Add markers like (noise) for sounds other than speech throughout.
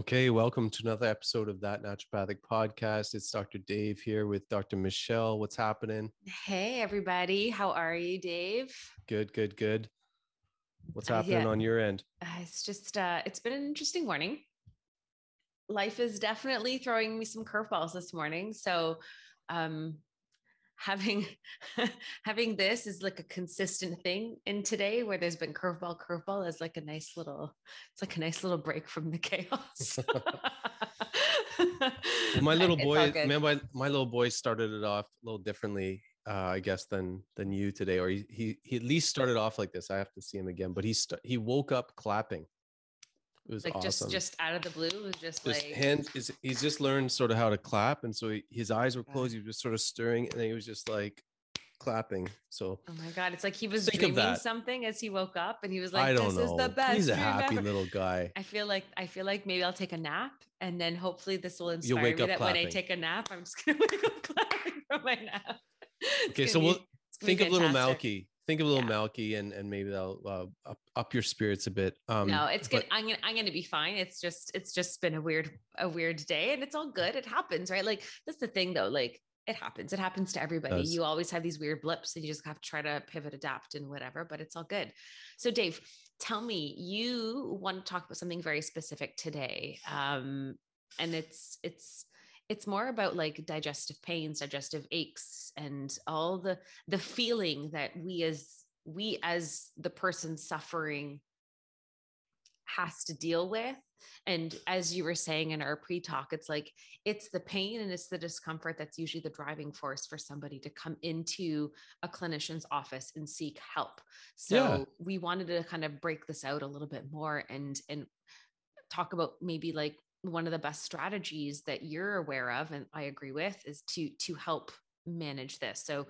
Okay, welcome to another episode of That Naturopathic Podcast. It's Dr. Dave here with Dr. Michelle. What's happening? Hey, everybody. How are you, Dave? Good, good, good. What's Uh, happening yeah. on your end? Uh, it's just, uh, it's been an interesting morning. Life is definitely throwing me some curveballs this morning. So, um, having (laughs) having this is like a consistent thing in today where there's been curveball curveball is like a nice little it's like a nice little break from the (laughs) chaos. (laughs) My little boy man my, my little boy started it off a little differently uh, i guess than than you today or he, he he at least started off like this. I have to see him again but he st- he woke up clapping it was like awesome just just out of the blue it was just, just like hands is he's just learned sort of how to clap and so he, his eyes were closed he was just sort of stirring and then he was just like clapping so oh my god it's like he was dreaming something as he woke up and he was like i don't this know is the best he's a happy ever." little guy I feel like I feel like maybe I'll take a nap and then hopefully this will inspire me that when I take a nap, I'm just gonna (laughs) wake up clapping from my nap. (laughs) Okay so be- we'll it's gonna be think of little. Malky. Think of a little Yeah. Malky, and and maybe that'll uh, up, up your spirits a bit. Um, no, it's but- good. I'm gonna I'm gonna be fine. It's just it's just been a weird a weird day, and it's all good. It happens, right? Like that's the thing, though. Like it happens. It happens to everybody. You always have these weird blips, and you just have to try to pivot, adapt, and whatever. But it's all good. So, Dave, tell me, you want to talk about something very specific today, um, and it's it's it's more about like digestive pains, digestive aches, and all the the feeling that we as we as the person suffering has to deal with. And as you were saying in our pre talk, it's like it's the pain and it's the discomfort that's usually the driving force for somebody to come into a clinician's office and seek help. So Yeah. we wanted to kind of break this out a little bit more and and talk about maybe like one of the best strategies that you're aware of and I agree with is to to help manage this. So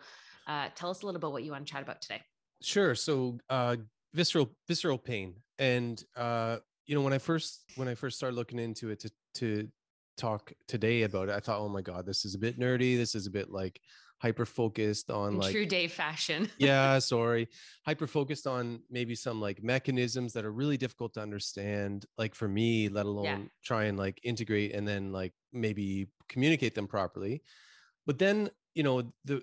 uh, tell us a little bit what you want to chat about today. Sure. So uh visceral visceral pain. And uh, you know, when I first when I first started looking into it to to talk today about it, I thought, oh my God, this is a bit nerdy. This is a bit like hyper focused on like true day fashion. (laughs) yeah, sorry. Hyper focused on maybe some like mechanisms that are really difficult to understand, like for me, let alone try and like integrate and then like maybe communicate them properly. But then, you know, the,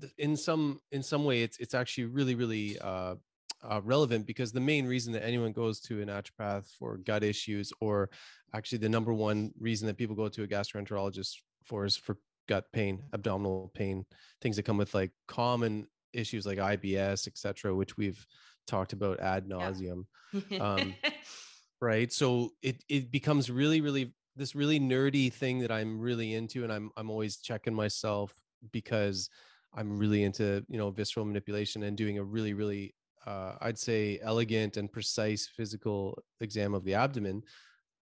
the in some in some way it's it's actually really, really uh uh, relevant because the main reason that anyone goes to a naturopath for gut issues, or actually the number one reason that people go to a gastroenterologist for is for gut pain, abdominal pain, things that come with like common issues like IBS, etc., which we've talked about ad nauseum. (laughs) Um, (laughs) right. So it it becomes really, really this really nerdy thing that I'm really into, and I'm I'm always checking myself because I'm really into you know visceral manipulation and doing a really, really uh, I'd say elegant and precise physical exam of the abdomen.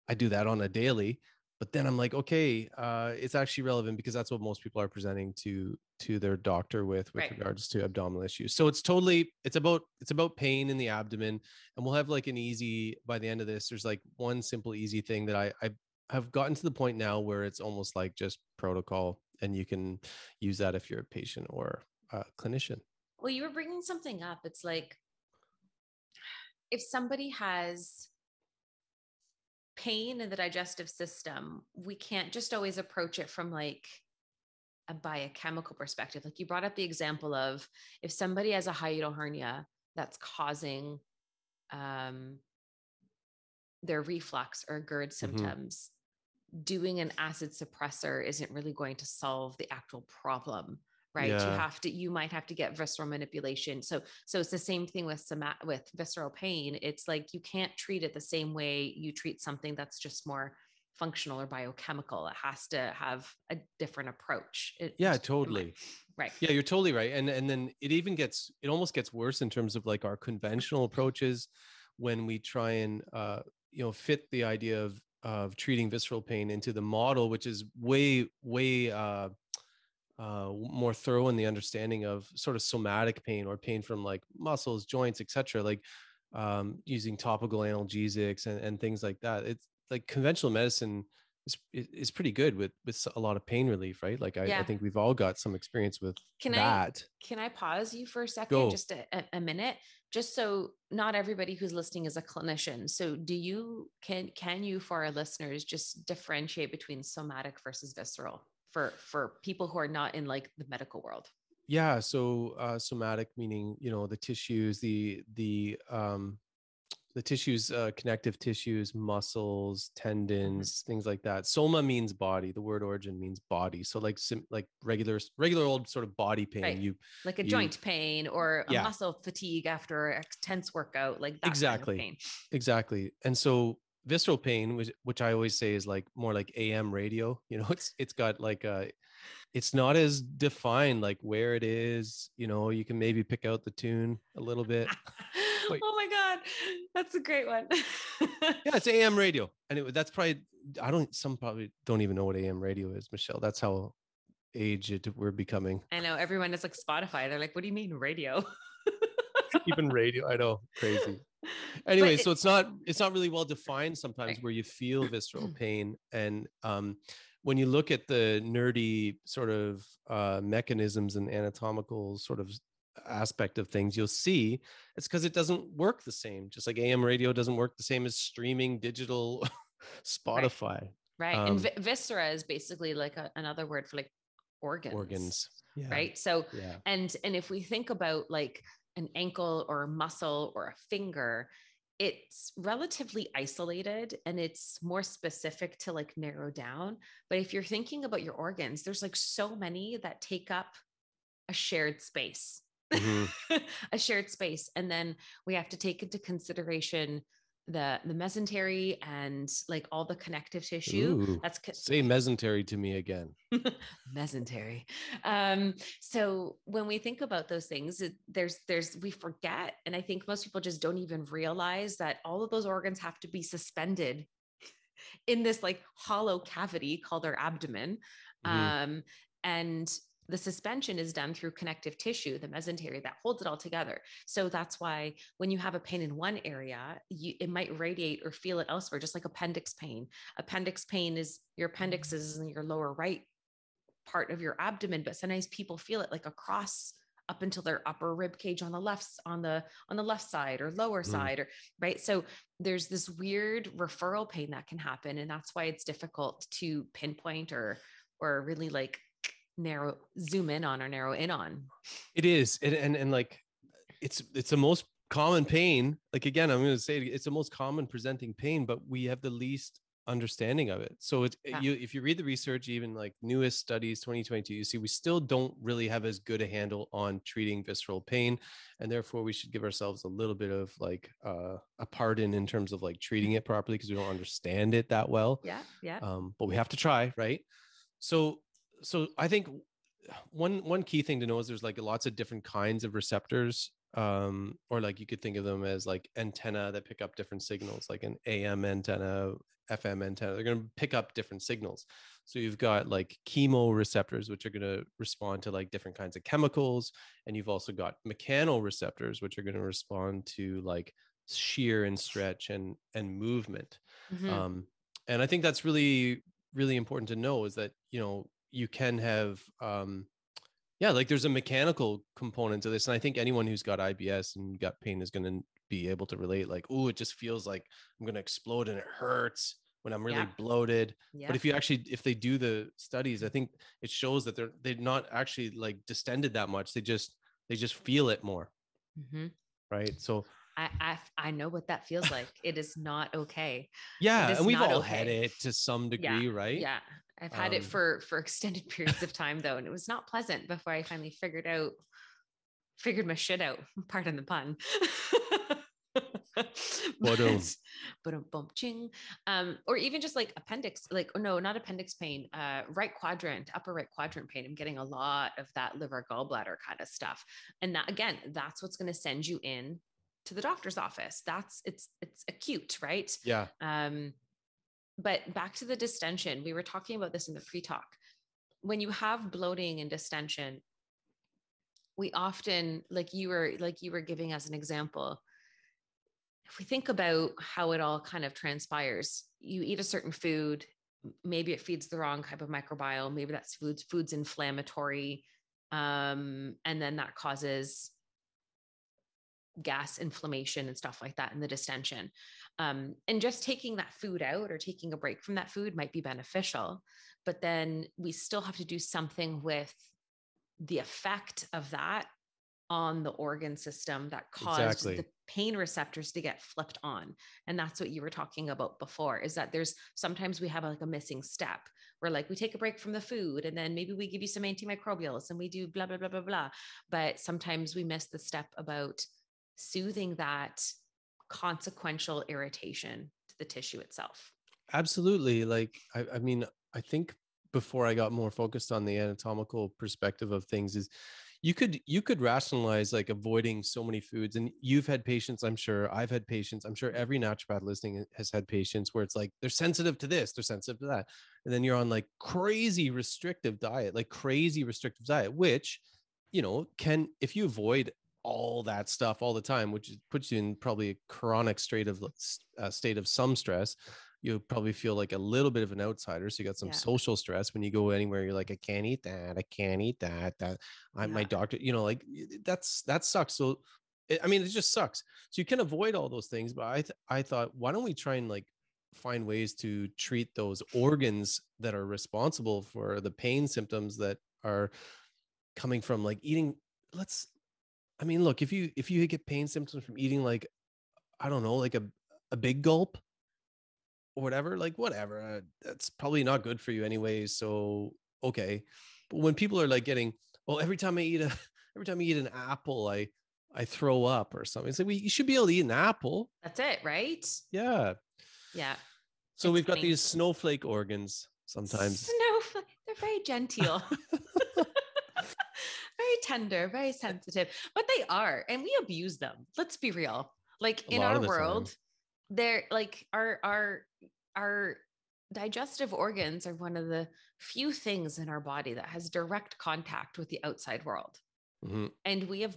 I do that on a daily. But then I'm like, okay, uh, it's actually relevant because that's what most people are presenting to to their doctor with with Right. regards to abdominal issues. So it's totally it's about it's about pain in the abdomen, and we'll have like an easy by the end of this. There's like one simple easy thing that I I have gotten to the point now where it's almost like just protocol, and you can use that if you're a patient or a clinician. Well, you were bringing something up. It's like if somebody has pain in the digestive system, we can't just always approach it from like a biochemical perspective. Like you brought up the example of if somebody has a hiatal hernia that's causing um, their reflux or GERD symptoms, doing an acid suppressor isn't really going to solve the actual problem right? You have to you might have to get visceral manipulation. So so it's the same thing with soma- with visceral pain. It's like you can't treat it the same way you treat something that's just more functional or biochemical. It has to have a different approach. It- Yeah, totally. right. Yeah, you're totally right. And and then it even gets it almost gets worse in terms of like our conventional approaches when we try and uh you know fit the idea of of treating visceral pain into the model, which is way way uh uh more thorough in the understanding of sort of somatic pain or pain from like muscles, joints, etc. Like um using topical analgesics and, and things like that. It's like conventional medicine is is pretty good with with a lot of pain relief, right? Like I, I think we've all got some experience with Can I- Can I pause you for a second, Go. just a- a minute, just so not everybody who's listening is a clinician. So, do you can can you for our listeners just differentiate between somatic versus visceral for for people who are not in like the medical world? Yeah, so uh, somatic meaning you know the tissues, the the um, the tissues, uh, connective tissues, muscles, tendons, things like that. Soma means body. The word origin means body. So like sim- like regular regular old sort of body pain. Right. You Like a You- joint pain or a Yeah. muscle fatigue after a tense workout, like that Exactly. Kind of pain. exactly. And so visceral pain, which which I always say is like more like AM radio. You know, (laughs) it's it's got like a it's not as defined like where it is. You know, you can maybe pick out the tune a little bit. (laughs) Wait. oh my god, that's a great one. yeah, it's (laughs) AM radio, and it, that's probably I don't. Some probably don't even know what AM radio is, Michelle. That's how aged we're becoming. I know everyone is like Spotify. They're like, "What do you mean radio?" Even radio, I know, crazy. Anyway, it- so it's not it's not really well defined sometimes Right. where you feel (clears throat) visceral pain, and um, when you look at the nerdy sort of uh, mechanisms and anatomical sort of aspect of things, you'll see it's because it doesn't work the same. Just like AM radio doesn't work the same as streaming digital (laughs) Spotify. Right. Um, and vi- viscera is basically like a, another word for like organs. organs. Yeah. Right. So, Yeah. and, and if we think about like an ankle or a muscle or a finger, it's relatively isolated and it's more specific to like narrow down. But if you're thinking about your organs, there's like so many that take up a shared space. Mhm. (laughs) a shared space and then we have to take into consideration the the mesentery and like all the connective tissue Ooh, that's co- say mesentery to me again. (laughs) mesentery um so when we think about those things it, there's there's we forget and i think most people just don't even realize that all of those organs have to be suspended in this like hollow cavity called our abdomen Mhm. um and the suspension is done through connective tissue the mesentery that holds it all together. So that's why when you have a pain in one area you, it might radiate or feel it elsewhere just like appendix pain. Appendix pain is your appendix is in your lower right part of your abdomen but sometimes people feel it like across up until their upper rib cage on the left on the on the left side or lower Mm. side or right? So there's this weird referral pain that can happen and that's why it's difficult to pinpoint or or really like narrow zoom in on or narrow in on It is, and, and and like, it's it's the most common pain. Like again, I'm going to say it, it's the most common presenting pain, but we have the least understanding of it. So it's Yeah. you if you read the research, even like newest studies, 2022, you see we still don't really have as good a handle on treating visceral pain, and therefore we should give ourselves a little bit of like uh, a pardon in terms of like treating it properly because we don't understand it that well. yeah yeah um, but we have to try right so so i think one one key thing to know is there's like lots of different kinds of receptors um, or like you could think of them as like antenna that pick up different signals, like an AM antenna, FM antenna. They're going to pick up different signals. So you've got like chemoreceptors, which are going to respond to like different kinds of chemicals, and you've also got mechanoreceptors, which are going to respond to like shear and stretch and and movement. Mhm. Um, and I think that's really really important to know is that you know you can have um, yeah like there's a mechanical component to this and i think anyone who's got ibs and gut pain is going to be able to relate like oh it just feels like i'm going to explode and it hurts when i'm really Yeah. bloated yeah. but if you actually if they do the studies i think it shows that they're they're not actually like distended that much they just they just feel it more Mhm. right so I, I I know what that feels like. It is not okay. yeah and we've all had it to some degree right Yeah. I've had it Um, for for (laughs) extended periods of time though, and it was not pleasant before I finally figured out figured my shit out. (laughs) Pardon the pun. Ba-dum. (laughs) but a bump ching. Um, or even just like appendix, like oh, no, not appendix pain, uh, right quadrant, upper right quadrant pain. I'm getting a lot of that liver gallbladder kind of stuff. And that again, that's what's going to send you in to the doctor's office. That's it's it's acute, right? yeah Um, but back to the distension, we were talking about this in the pre talk. When you have bloating and distension, we often, like you were, like you were giving as an example, if we think about how it all kind of transpires, you eat a certain food, maybe it feeds the wrong type of microbiome, maybe that's food's food's inflammatory, um, and then that causes gas inflammation and stuff like that in the distension. Um, and just taking that food out or taking a break from that food might be beneficial but then we still have to do something with the effect of that on the organ system that caused Exactly. the pain receptors to get flipped on. And that's what you were talking about before is that there's sometimes we have like a missing step. Where like we take a break from the food and then maybe we give you some antimicrobials and we do blah blah blah blah blah. But sometimes we miss the step about soothing that consequential irritation to the tissue itself. absolutely like I, I mean i think before i got more focused on the anatomical perspective of things is you could you could rationalize like avoiding so many foods and you've had patients i'm sure i've had patients i'm sure every naturopath listening has had patients where it's like they're sensitive to this they're sensitive to that and then you're on like crazy restrictive diet like crazy restrictive diet which you know can if you avoid all that stuff all the time which puts you in probably a chronic state of uh, state of some stress you'll probably feel like a little bit of an outsider. So you got some Yeah. social stress when you go anywhere. You're like, I can't eat that. I can't eat that. That I, my doctor, you know, like that's that sucks. So it, I mean, it just sucks. So you can avoid all those things. But I th- I thought, why don't we try and like find ways to treat those organs that are responsible for the pain symptoms that are coming from like eating. Let's. I mean, look if you if you get pain symptoms from eating like I don't know, like a a big gulp or whatever, like whatever. Uh, that's probably not good for you anyway, So okay. But when people are like getting, well, every time I eat a (laughs) every time I eat an apple, I I throw up or something. It's like well, you should be able to eat an apple. That's it, right? Yeah. Yeah. So It's we've got these snowflake organs sometimes. Snowflake. They're very genteel. (laughs) (laughs) very tender, very sensitive, but they are, and we abuse them. Let's be real. Like in our the time. world, they're like our our our digestive organs are one of the few things in our body that has direct contact with the outside world. Mhm. And we have,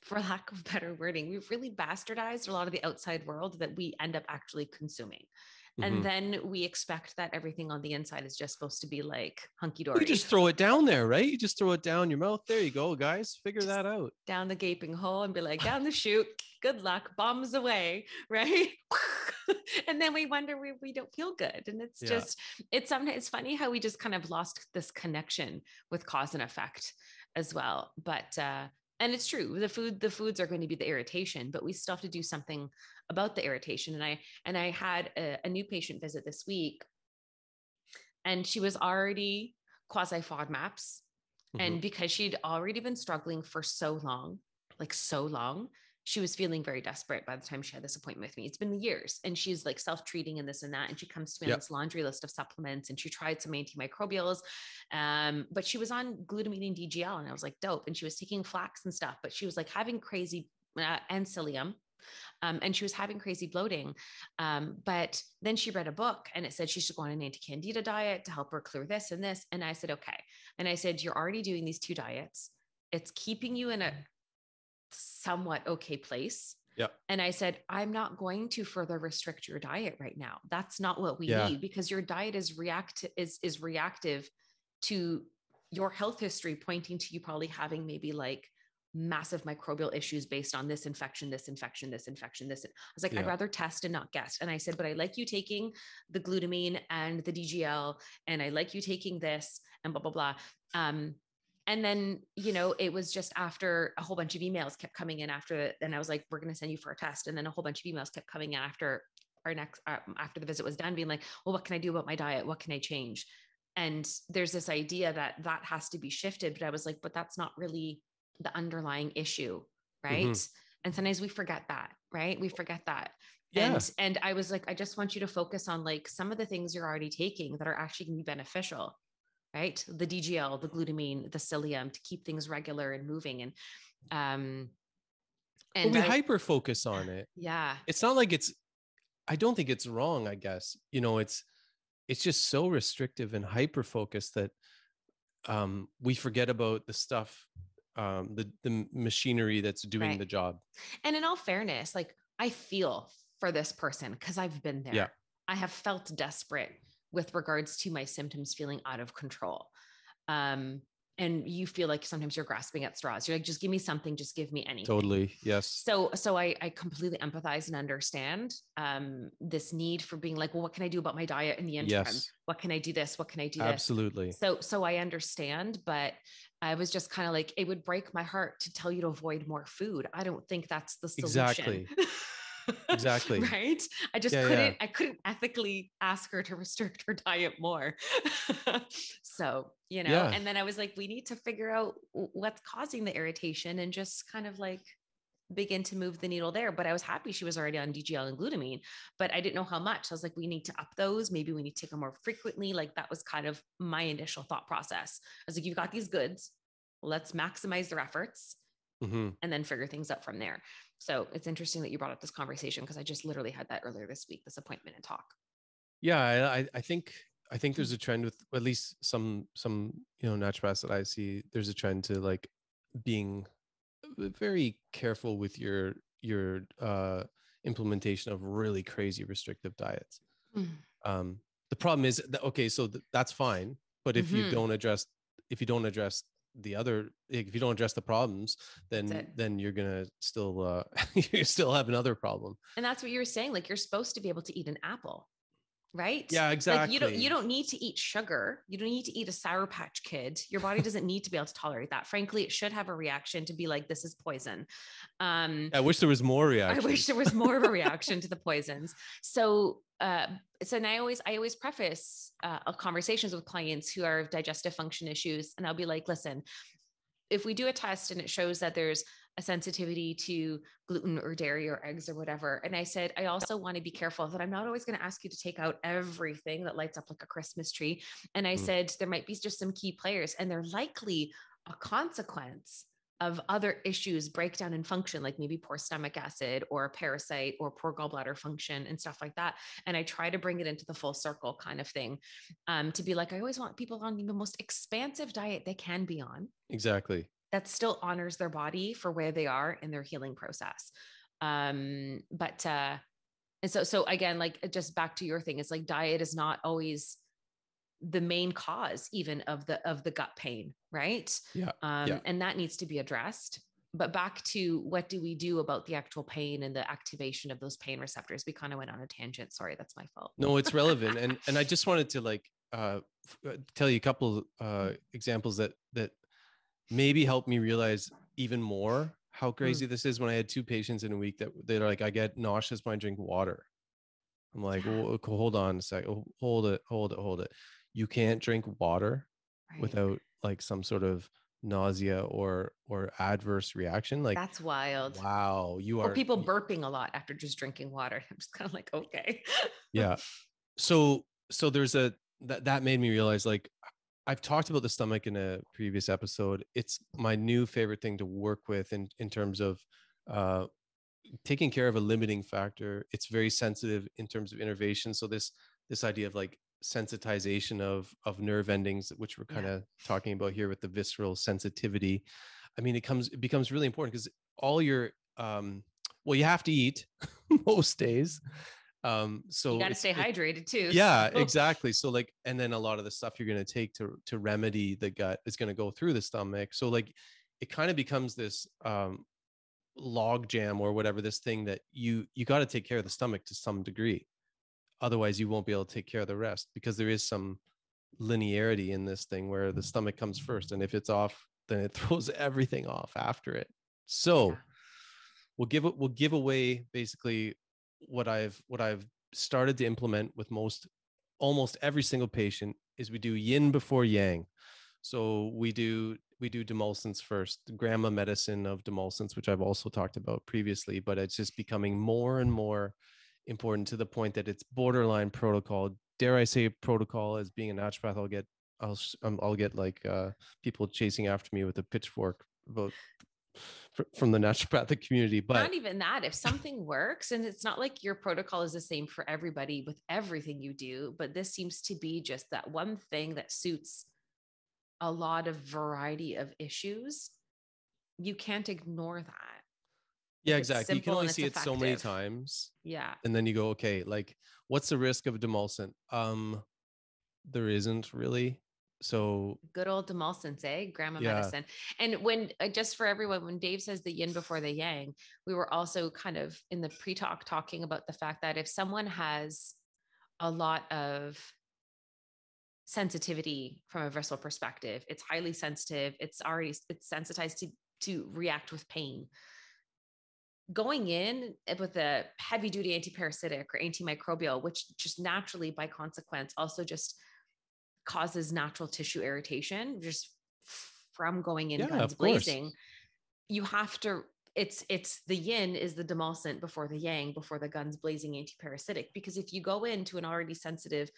for lack of better wording, we've really bastardized a lot of the outside world that we end up actually consuming. Mhm. And then we expect that everything on the inside is just supposed to be like hunky dory. You just throw it down there, right? You just throw it down your mouth. There you go, guys. Figure that out. down the gaping hole and be like, down the (laughs) chute, good luck, bombs away, (laughs) right? (laughs) and then we wonder why we don't feel good. And it's Yeah. just, it's sometimes it's funny how we just kind of lost this connection with cause and effect as well. But uh, and it's true, the food, the foods are going to be the irritation, but we still have to do something about the irritation. And I and I had a, a new patient visit this week, and she was already quasi FODMAPs. Mhm. And because she'd already been struggling for so long, like so long, she was feeling very desperate by the time she had this appointment with me. It's been years and she's like self treating and this and that. And she comes to me Yep. on this laundry list of supplements and she tried some antimicrobials. Um, but she was on glutamine and DGL and I was like, dope. And she was taking flax and stuff, but she was like having crazy uh, and psyllium. Um, and she was having crazy bloating. Um, but then she read a book and it said she should go on an anti candida diet to help her clear this and this. And I said, okay. And I said, you're already doing these two diets. It's keeping you in a somewhat okay place. Yep. And I said, I'm not going to further restrict your diet right now. That's not what we Yeah. need because your diet is react is is reactive to your health history, pointing to you probably having maybe like massive microbial issues based on this infection, this infection, this infection, this. I was like, I'd rather test and not guess. And I said, but I like you taking the glutamine and the DGL, and I like you taking this and blah, blah, blah. Um, and then, you know, it was just after a whole bunch of emails kept coming in after it. And I was like, we're going to send you for a test. And then a whole bunch of emails kept coming in after our next, uh, after the visit was done, being like, well, what can I do about my diet? What can I change? And there's this idea that that has to be shifted. But I was like, but that's not really the underlying issue. Right. And sometimes we forget that, right? We forget that. Yeah. And and I was like, I just want you to focus on like some of the things you're already taking that are actually going to be beneficial, right? The DGL, the glutamine, the psyllium to keep things regular and moving. And um and we I- hyper focus on it. yeah, It's not like it's I don't think it's wrong, I guess. You know, it's it's just so restrictive and hyper focused that um we forget about the stuff um the the machinery that's doing Right. the job. And in all fairness, like I feel for this person because I've been there. Yeah. I have felt desperate with regards to my symptoms feeling out of control. Um, and you feel like sometimes you're grasping at straws. You're like, just give me something, just give me anything. Totally. Yes. So, so I, I completely empathize and understand um, this need for being like, well, what can I do about my diet in the interim? Yes. What can I do this? What can I do this? Absolutely. So, so I understand, but I was just kind of like, it would break my heart to tell you to avoid more food. I don't think that's the solution. Exactly. Exactly. (laughs) right. I just Yeah, yeah. couldn't, I couldn't ethically ask her to restrict her diet more. (laughs) so, you know, Yeah. and then I was like, we need to figure out what's causing the irritation and just kind of like begin to move the needle there. But I was happy she was already on DGL and glutamine, but I didn't know how much. I was like, we need to up those. Maybe we need to take them more frequently. Like that was kind of my initial thought process. I was like, you've got these goods. Let's maximize their efforts hmm and then figure things out from there. So it's interesting that you brought up this conversation because I just literally had that earlier this week, this appointment and talk. Yeah, I, I- think I think there's a trend with at least some some you know naturopaths that I see. There's a trend to like being very careful with your your uh, implementation of really crazy restrictive diets. Mm. Um, the problem is that okay, so th- that's fine, but if you Mhm. don't address if you don't address the other if you don't address the problems then then you're gonna still uh (laughs) you still have another problem And that's what you were saying. Like you're supposed to be able to eat an apple, right? yeah exactly Like you don't you don't need to eat sugar. You don't need to eat a sour patch kid. Your body (laughs) doesn't need to be able to tolerate that. Frankly, it should have a reaction to be like, this is poison. Um i wish there was more reaction I wish there was more of a (laughs) reaction to the poisons. So, uh, so and I always, I always preface uh, uh, conversations with clients who are of digestive function issues, and I'll be like, listen, if we do a test and it shows that there's a sensitivity to gluten or dairy or eggs or whatever, and I said, I also want to be careful that I'm not always going to ask you to take out everything that lights up like a Christmas tree. And I Mm. said, there might be just some key players, and they're likely a consequence of other issues, breakdown in function, like maybe poor stomach acid or a parasite or poor gallbladder function and stuff like that. And I try to bring it into the full circle kind of thing um, to be like, I always want people on the most expansive diet they can be on exactly that still honors their body for where they are in their healing process. Um, but, uh, and so, so again, like just back to your thing, it's like diet is not always the main cause even of the of the gut pain right? Yeah, um yeah. and that needs to be addressed. But back to what do we do about the actual pain and the activation of those pain receptors? We kind of went on a tangent. Sorry that's my fault. No it's relevant. And and i (laughs) just wanted to like uh uh, tell you a couple uh examples that that maybe helped me realize even more how hmm. crazy this is when i had two patients in a week that they're like i get nauseous when i drink water i'm like well, hold on a sec oh, hold it hold it hold it you can't drink water Right. without like some sort of nausea or or adverse reaction like That's wild. wow you are Or people burping a lot after just drinking water. (laughs) I'm just kind of like, okay. yeah so so there's a that that made me realize like i've talked about the stomach in a previous episode it's my new favorite thing to work with in in terms of uh taking care of a limiting factor it's very sensitive in terms of innervation so this this idea of like sensitization of of nerve endings which we're kind of talking about here with the visceral sensitivity i mean it comes it becomes really important because all your um well you have to eat (laughs) most days um so you got to stay hydrated too. yeah so- exactly so like and then a lot of the stuff you're going to take to to remedy the gut is going to go through the stomach so like it kind of becomes this um log jam or whatever this thing that you you got to take care of the stomach to some degree otherwise you won't be able to take care of the rest because there is some linearity in this thing where the stomach comes first and if it's off then it (laughs) throws everything off after it so we'll give it we'll give away basically what i've what i've started to implement with most almost every single patient is we do yin before yang. So we do we do demulcents first the grandma medicine of demulcents which i've also talked about previously but it's just becoming more and more important to the point that it's borderline protocol. Dare i say protocol as being a naturopath i'll get i'll i'll get like uh people chasing after me with a pitchfork about from the naturopathic community but not even that. If something works, and it's not like your protocol is the same for everybody with everything you do, but this seems to be just that one thing that suits a lot of variety of issues. You can't ignore that. yeah it's exactly you can only see it's it so many times Yeah. and then you go okay like what's the risk of demulcent um there isn't really so Good old demulcents, eh? Grandma Yeah. medicine. And when, uh, just for everyone, when Dave says the yin before the yang, we were also kind of in the pre talk talking about the fact that if someone has a lot of sensitivity from a visceral perspective, it's highly sensitive, it's already, it's sensitized to, to react with pain. Going in eh, with a heavy duty antiparasitic or antimicrobial, which just naturally by consequence also just causes natural tissue irritation just from going in Yeah, guns of course. blazing you have to it's it's the yin is the demulcent before the yang before the guns blazing antiparasitic because if you go into an already sensitive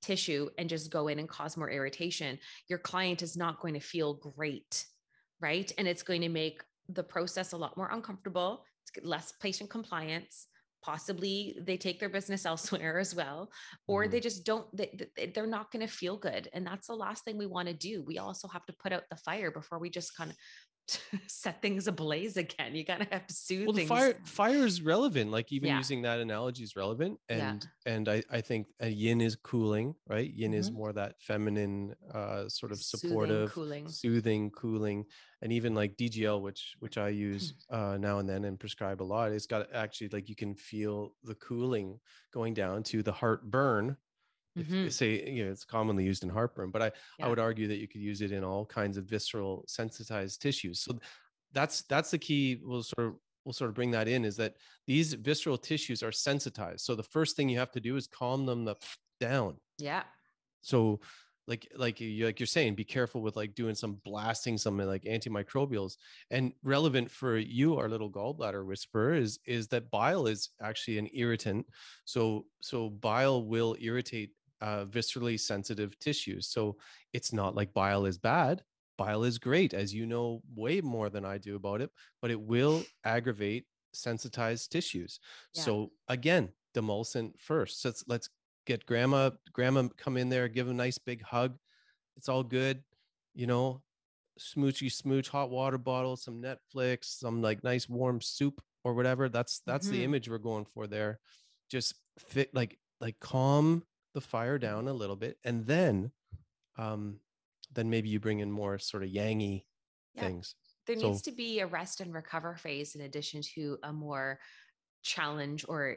tissue and just go in and cause more irritation your client is not going to feel great right and it's going to make the process a lot more uncomfortable less patient compliance possibly they take their business (laughs) elsewhere as well or Mhm. they just don't they, they- they're not going to feel good and that's the last thing we want to do we also have to put out the fire before we just kind of (laughs) set things ablaze again you gotta have to soothe well the things fire fire is relevant like even Yeah. using that analogy is relevant Yeah. and and i i think a yin is cooling right yin is Mhm. more that feminine uh sort of Soothing, supportive cooling soothing cooling and even like dgl which which i use Hmm. uh now and then and prescribe a lot it's got actually like you can feel the cooling going down to the heartburn if, say you know it's commonly used in heartburn but i i would argue that you could use it in all kinds of visceral sensitized tissues. So that's that's the key we'll sort of we'll sort of bring that in is that these visceral tissues are sensitized. So the first thing you have to do is calm them the down. Yeah. So like like you like you're saying be careful with like doing some blasting some like antimicrobials. And relevant for you our little gallbladder whisperer is is that bile is actually an irritant. So so bile will irritate uh, viscerally sensitive tissues. So it's not like bile is bad. Bile is great as you know way more than i do about it but it will aggravate sensitized tissues. Yeah. so again demulcent first. So let's let's get grandma grandma come in there give a nice big hug. It's all good you know smoochy smooch hot water bottle some netflix some like nice warm soup or whatever. That's that's the Mhm. image we're going for there. Just fit like like calm the fire down a little bit and then um then maybe you bring in more sort of yangy Yeah. things. There So- needs to be a rest and recover phase in addition to a more challenge or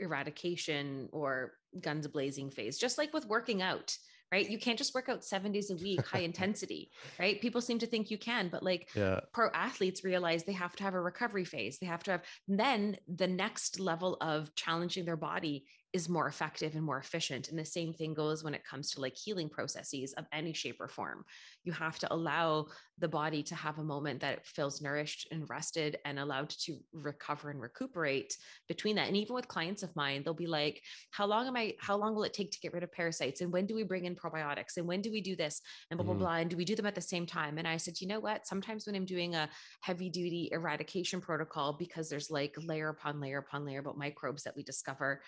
eradication or guns blazing phase just like with working out right? You can't just work out seven days a week high (laughs) intensity right? People seem to think you can but like yeah. pro athletes realize they have to have a recovery phase. They have to have then the next level of challenging their body is more effective and more efficient. And the same thing goes when it comes to like healing processes of any shape or form. You have to allow the body to have a moment that it feels nourished and rested and allowed to recover and recuperate between that. And even with clients of mine, they'll be like, How long am I, how long will it take to get rid of parasites? And when do we bring in probiotics? And when do we do this? And blah, blah, Mhm. blah. And do we do them at the same time? And I said, You know what? Sometimes when I'm doing a heavy duty eradication protocol, because there's like layer upon layer upon layer about microbes that we discover,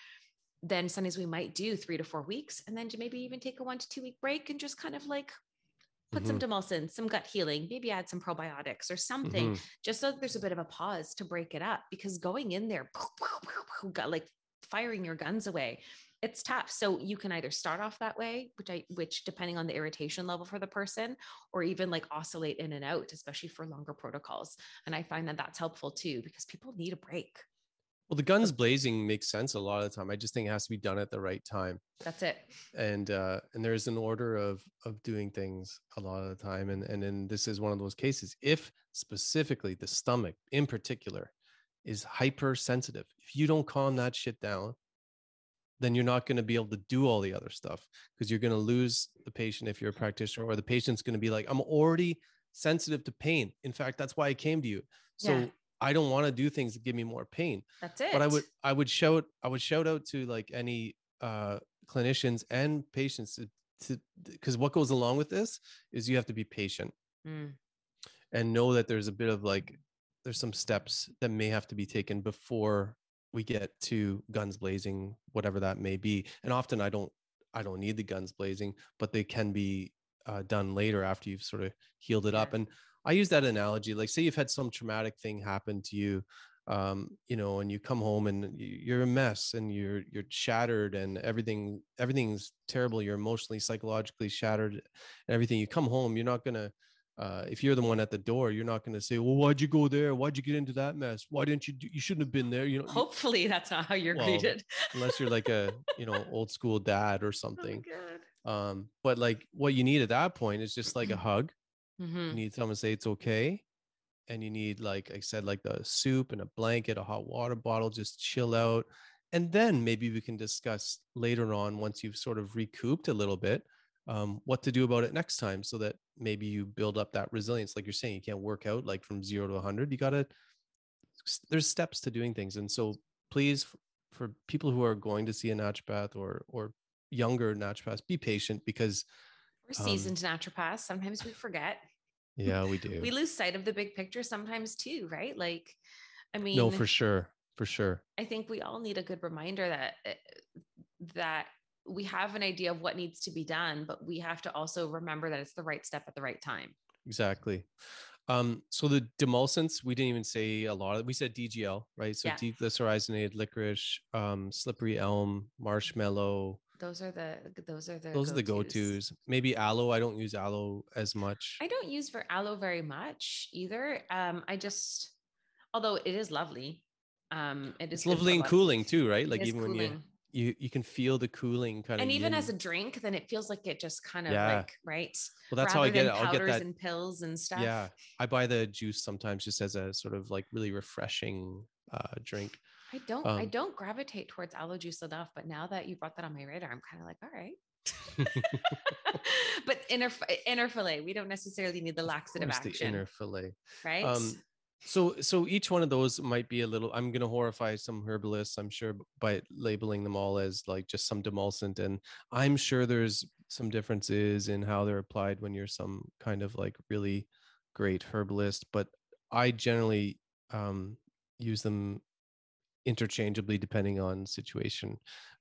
then sometimes we might do three to four weeks and then to maybe even take a one to two week break and just kind of like put some demulcent, some gut healing, maybe add some probiotics or something, Mhm. just so there's a bit of a pause to break it up because going in there, got like firing your guns away. It's tough. So you can either start off that way, which I which depending on the irritation level for the person, or even like oscillate in and out, especially for longer protocols. And I find that that's helpful too because people need a break. Well, the guns blazing makes sense a lot of the time. I just think it has to be done at the right time. That's it. and uh and there's an order of of doing things a lot of the time and and then this is one of those cases if specifically the stomach in particular is hypersensitive if you don't calm that shit down then you're not going to be able to do all the other stuff because you're going to lose the patient if you're a practitioner or the patient's going to be like i'm already sensitive to pain in fact that's why i came to you so Yeah. I don't want to do things that give me more pain That's it. but i would i would shout i would shout out to like any uh clinicians and patients to because what goes along with this is you have to be patient Mm, and know that there's a bit of like there's some steps that may have to be taken before we get to guns blazing whatever that may be and often i don't i don't need the guns blazing but they can be uh, done later after you've sort of healed it up and i use that analogy like say you've had some traumatic thing happen to you um you know and you come home and you're a mess and you're you're shattered and everything everything's terrible you're emotionally psychologically shattered and everything you come home you're not going to uh, if you're the one at the door, you're not going to say, "Well, why'd you go there? Why'd you get into that mess? Why didn't you? Do, you shouldn't have been there." You know, you- hopefully that's not how you're Well, greeted. unless you're like a you know old school dad or (laughs) Oh something. God. Um, but like what you need at that point is just like a (clears throat) hug. You Mhm. need someone to say it's okay, and you need like I said, like the soup and a blanket, a hot water bottle, just chill out, and then maybe we can discuss later on once you've sort of recouped a little bit. Um, what to do about it next time so that maybe you build up that resilience like you're saying you can't work out like from zero to 100 you gotta there's steps to doing things and so please for people who are going to see a naturopath or or younger naturopaths be patient because We're Um, seasoned naturopaths. Sometimes we forget. yeah we (laughs) do We lose sight of the big picture sometimes too, right? Like, I mean, no for sure for sure I think we all need a good reminder that uh, that we have an idea of what needs to be done, but we have to also remember that it's the right step at the right time. exactly um so the demulcents we didn't even say a lot of we said dgl right so Yeah. deglycerinated licorice um slippery elm marshmallow Those are the those are the those are the go-tos. go-to's maybe aloe i don't use aloe as much I don't use for aloe very much either. Um, I just, although it is lovely, um, it is it's lovely and cooling too right like even when you you you can feel the cooling kind of and even as a drink, then it feels like it just kind of Yeah. like right. well that's how i rather get it i'll get that and pills and stuff. yeah i buy the juice sometimes just as a sort of like really refreshing uh drink I don't I Um, don't gravitate towards aloe juice enough, but now that you brought that on my radar, I'm kind of like, all right. (laughs) but inner inner fillet, we don't necessarily need the Of laxative course, the inner fillet right? um so so each one of those might be a little i'm going to horrify some herbalists i'm sure by labeling them all as like just some demulcent and i'm sure there's some differences in how they're applied when you're some kind of like really great herbalist but i generally um use them interchangeably depending on situation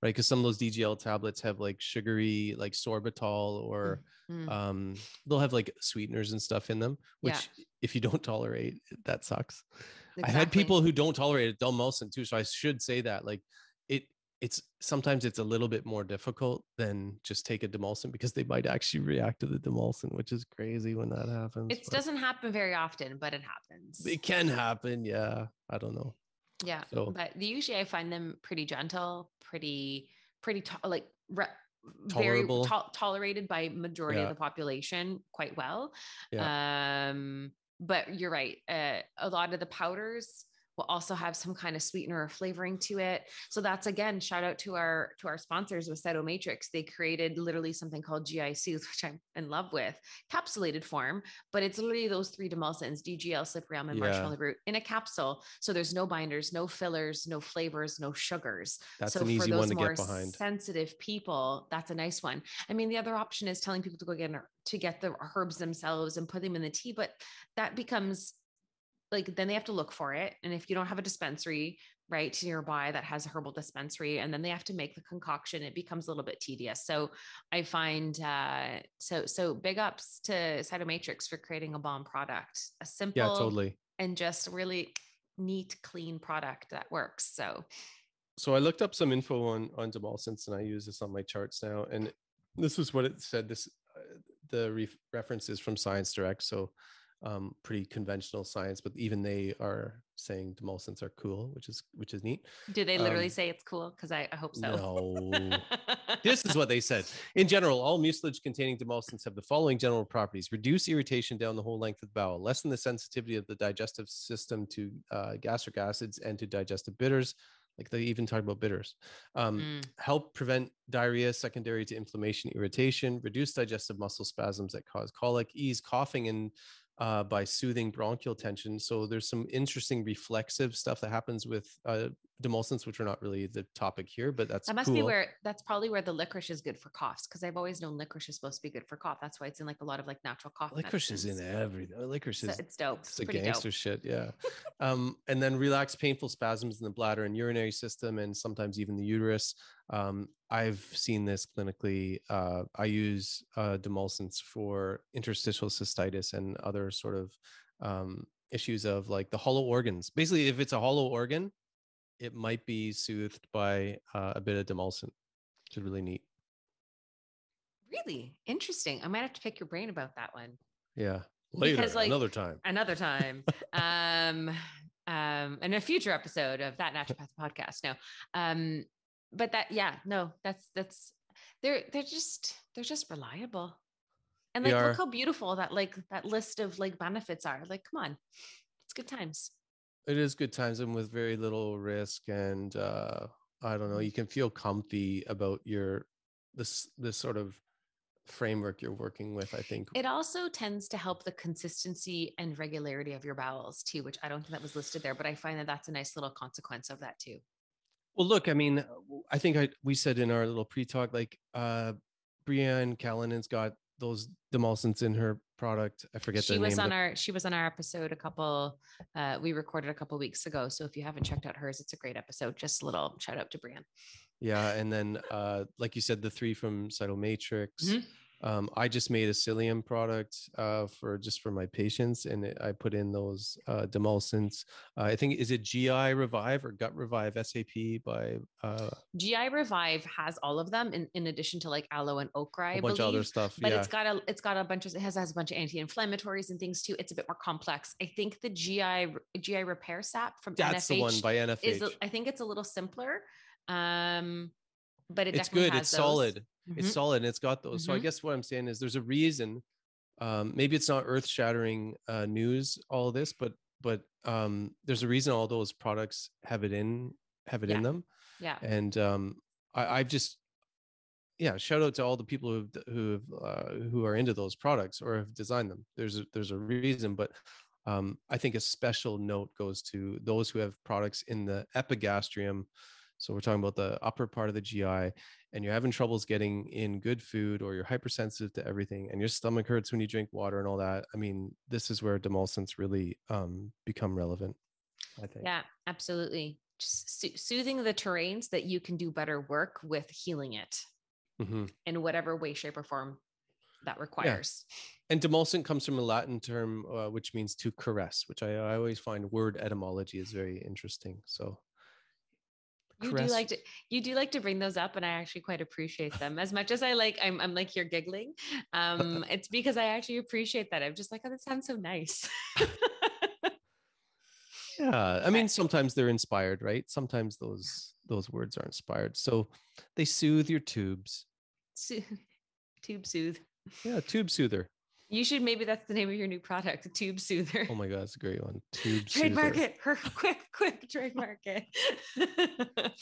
right because some of those dgl tablets have like sugary like sorbitol or Mm. um they'll have like sweeteners and stuff in them Yeah. which if you don't tolerate that sucks i had people who don't tolerate it demulcent too so i should say that like it it's sometimes it's a little bit more difficult than just take a demulcent because they might actually react to the demulcent which is crazy when that happens It but doesn't happen very often, but it happens. it can happen yeah i don't know Yeah, So- but usually I find them pretty gentle, pretty, pretty to- like re- very to- tolerated by majority Yeah. of the population quite well. Yeah. Um, but you're right. Uh, a lot of the powders will also have some kind of sweetener or flavoring to it. So that's again, shout out to our to our sponsors with Cytomatrix. They created literally something called GI Soothe, (laughs) which I'm in love with, capsulated form, but it's literally those three demulcents, DGL, cyprium, and Yeah. marshmallow root in a capsule. So there's no binders, no fillers, no flavors, no sugars. That's so an for easy those one to more get behind. sensitive people, that's a nice one. I mean, the other option is telling people to go get an- to get the herbs themselves and put them in the tea, but that becomes like then they have to look for it. And if you don't have a dispensary right nearby that has a herbal dispensary, and then they have to make the concoction, it becomes a little bit tedious. So I find uh so so big ups to Cytomatrix for creating a bomb product, a simple Yeah, totally. and just really neat, clean product that works. So so I looked up some info on on demulcents and I use this on my charts now. And this is what it said. This uh, the ref- reference is from Science Direct, so um, pretty conventional science. But even they are saying demulcents are cool, which is which is neat. do they literally Um, say it's cool? Because I, I hope so. No. (laughs) this is what they said. In general, all mucilage containing demulcents have the following general properties reduce irritation down the whole length of the bowel, lessen the sensitivity of the digestive system to uh, gastric acids and to digestive bitters. Like they even talk about bitters. Um, Mm. help prevent diarrhea secondary to inflammation, irritation, reduce digestive muscle spasms that cause colic, ease coughing and uh, by soothing bronchial tension. So there's some interesting reflexive stuff that happens with uh, demulcents, which are not really the topic here, but that's That must cool. be where that's probably where the licorice is good for coughs because I've always known licorice is supposed to be good for cough. That's why it's in like a lot of like natural cough. licorice is in medicines. everything. Licorice So is it's dope. it's It's the gangster dope. shit, yeah. (laughs) um, and then relax painful spasms in the bladder and urinary system, and sometimes even the uterus. Um, I've seen this clinically. Uh, I use uh, demulcents for interstitial cystitis and other sort of um, issues of like the hollow organs. Basically, if it's a hollow organ, it might be soothed by uh, a bit of demulcent, which is really neat. Really interesting. I might have to pick your brain about that one Yeah. Later, Because, like, another time. another time. (laughs) um, um, in a future episode of that naturopath podcast. No, um, but that yeah, no, that's that's they're they're just they're just reliable. And like, look how beautiful that like that list of like benefits are. Like, come on, it's good times. it is good times and with very little risk and uh i don't know you can feel comfy about your this this sort of framework you're working with i think It also tends to help the consistency and regularity of your bowels too, which I don't think that was listed there, but I find that that's a nice little consequence of that too. Well look i mean I think i we said in our little pre-talk like uh brienne callanan's got those demulcents in her product. I forget she the was name on our she was on our episode a couple uh we recorded a couple weeks ago so if you haven't checked out hers it's a great episode. Just a little shout out to brian yeah and then uh like you said the three from cytomatrix. Mhm. Um i just made a psyllium product uh for just for my patients and it, i put in those uh demulcents. Uh, i think is it gi revive or gut revive sap by uh gi revive has all of them in, in addition to like aloe and okra a I bunch of other stuff but yeah. it's got a it's got a bunch of it has, has a bunch of anti-inflammatories and things too. It's a bit more complex. I think the gi gi repair sap from that's nfh the one by nfh is I think it's a little simpler um but it it's definitely good has it's those. solid it's Mhm. solid and it's got those so i Mhm. guess what i'm saying is there's a reason um maybe it's not earth shattering uh news all of this but but um there's a reason all those products have it in have it in them. Yeah. And um I, I've just yeah shout out to all the people who who uh, who are into those products or have designed them. There's a, there's a reason but um I think a special note goes to those who have products in the epigastrium. So we're talking about the upper part of the GI and you're having troubles getting in good food or you're hypersensitive to everything and your stomach hurts when you drink water and all that I mean this is where demulcents really um become relevant I think Yeah, absolutely. Just soo- soothing the terrain so that you can do better work with healing it Mhm. in whatever way, shape, or form that requires. And demulcent comes from a Latin term uh, which means to caress, which I, I always find word etymology is very interesting. So You do like to you do like to bring those up, and I actually quite appreciate them as much as I like. I'm I'm like you're giggling. Um, (laughs) it's because I actually appreciate that. I'm just like, oh, that sounds so nice. (laughs) yeah, I mean sometimes they're inspired, right? Sometimes those those words are inspired. So they soothe your tubes. Soo- Tube soothe. Yeah, tube soother. You should maybe that's the name of your new product, (laughs) Tube Soother. Oh my god, it's a great one. Tube trademark Soother. it. Her (laughs) quick, quick trademark it. (laughs)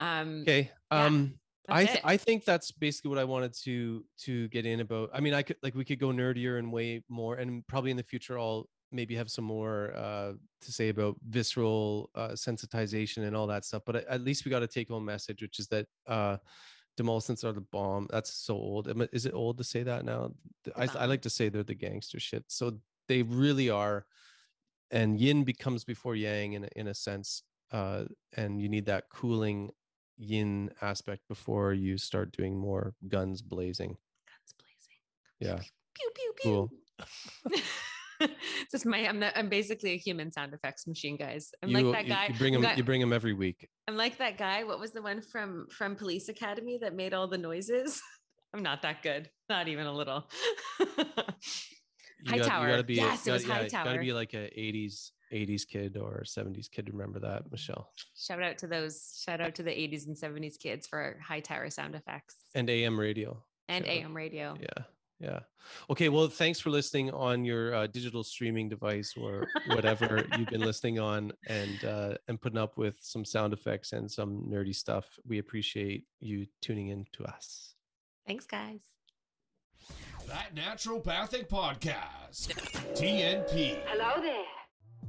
um Okay. Yeah, Um I th- I think that's basically what I wanted to to get in about. I mean, I could like we could go nerdier and way more, and probably in the future I'll maybe have some more uh, to say about visceral uh, sensitization and all that stuff. But at, at least we got a take home message, which is that uh, demulcents are the bomb. That's so old. Is it old to say that now? I, I like to say they're the gangster shit. So they really are. And yin becomes before yang in a, in a sense. Uh, and you need that cooling yin aspect before you start doing more guns blazing. Guns blazing. Yeah. Pew pew pew. Cool. (laughs) (laughs) it's just my I'm the, I'm basically a human sound effects machine, guys. I'm you, like that guy. You, bring I'm them. You bring them every week. I'm like that guy. What was the one from from Police Academy that made all the noises? (laughs) I'm not that good. Not even a little. High (laughs) Tower. You gotta be. a- Yes, it was gotta- yeah, Gotta be like a '80s '80s kid or '70s kid to remember that, Michelle. shout out to those. Shout out to the 80s and 70s kids for high tower sound effects And AM radio. and. AM radio. Yeah. Yeah. Okay. Well, thanks for listening on your uh, digital streaming device or whatever you've been (laughs) listening on, and uh, and putting up with some sound effects and some nerdy stuff. We appreciate you tuning in to us. Thanks, guys. That Naturopathic Podcast. TNP. Hello there.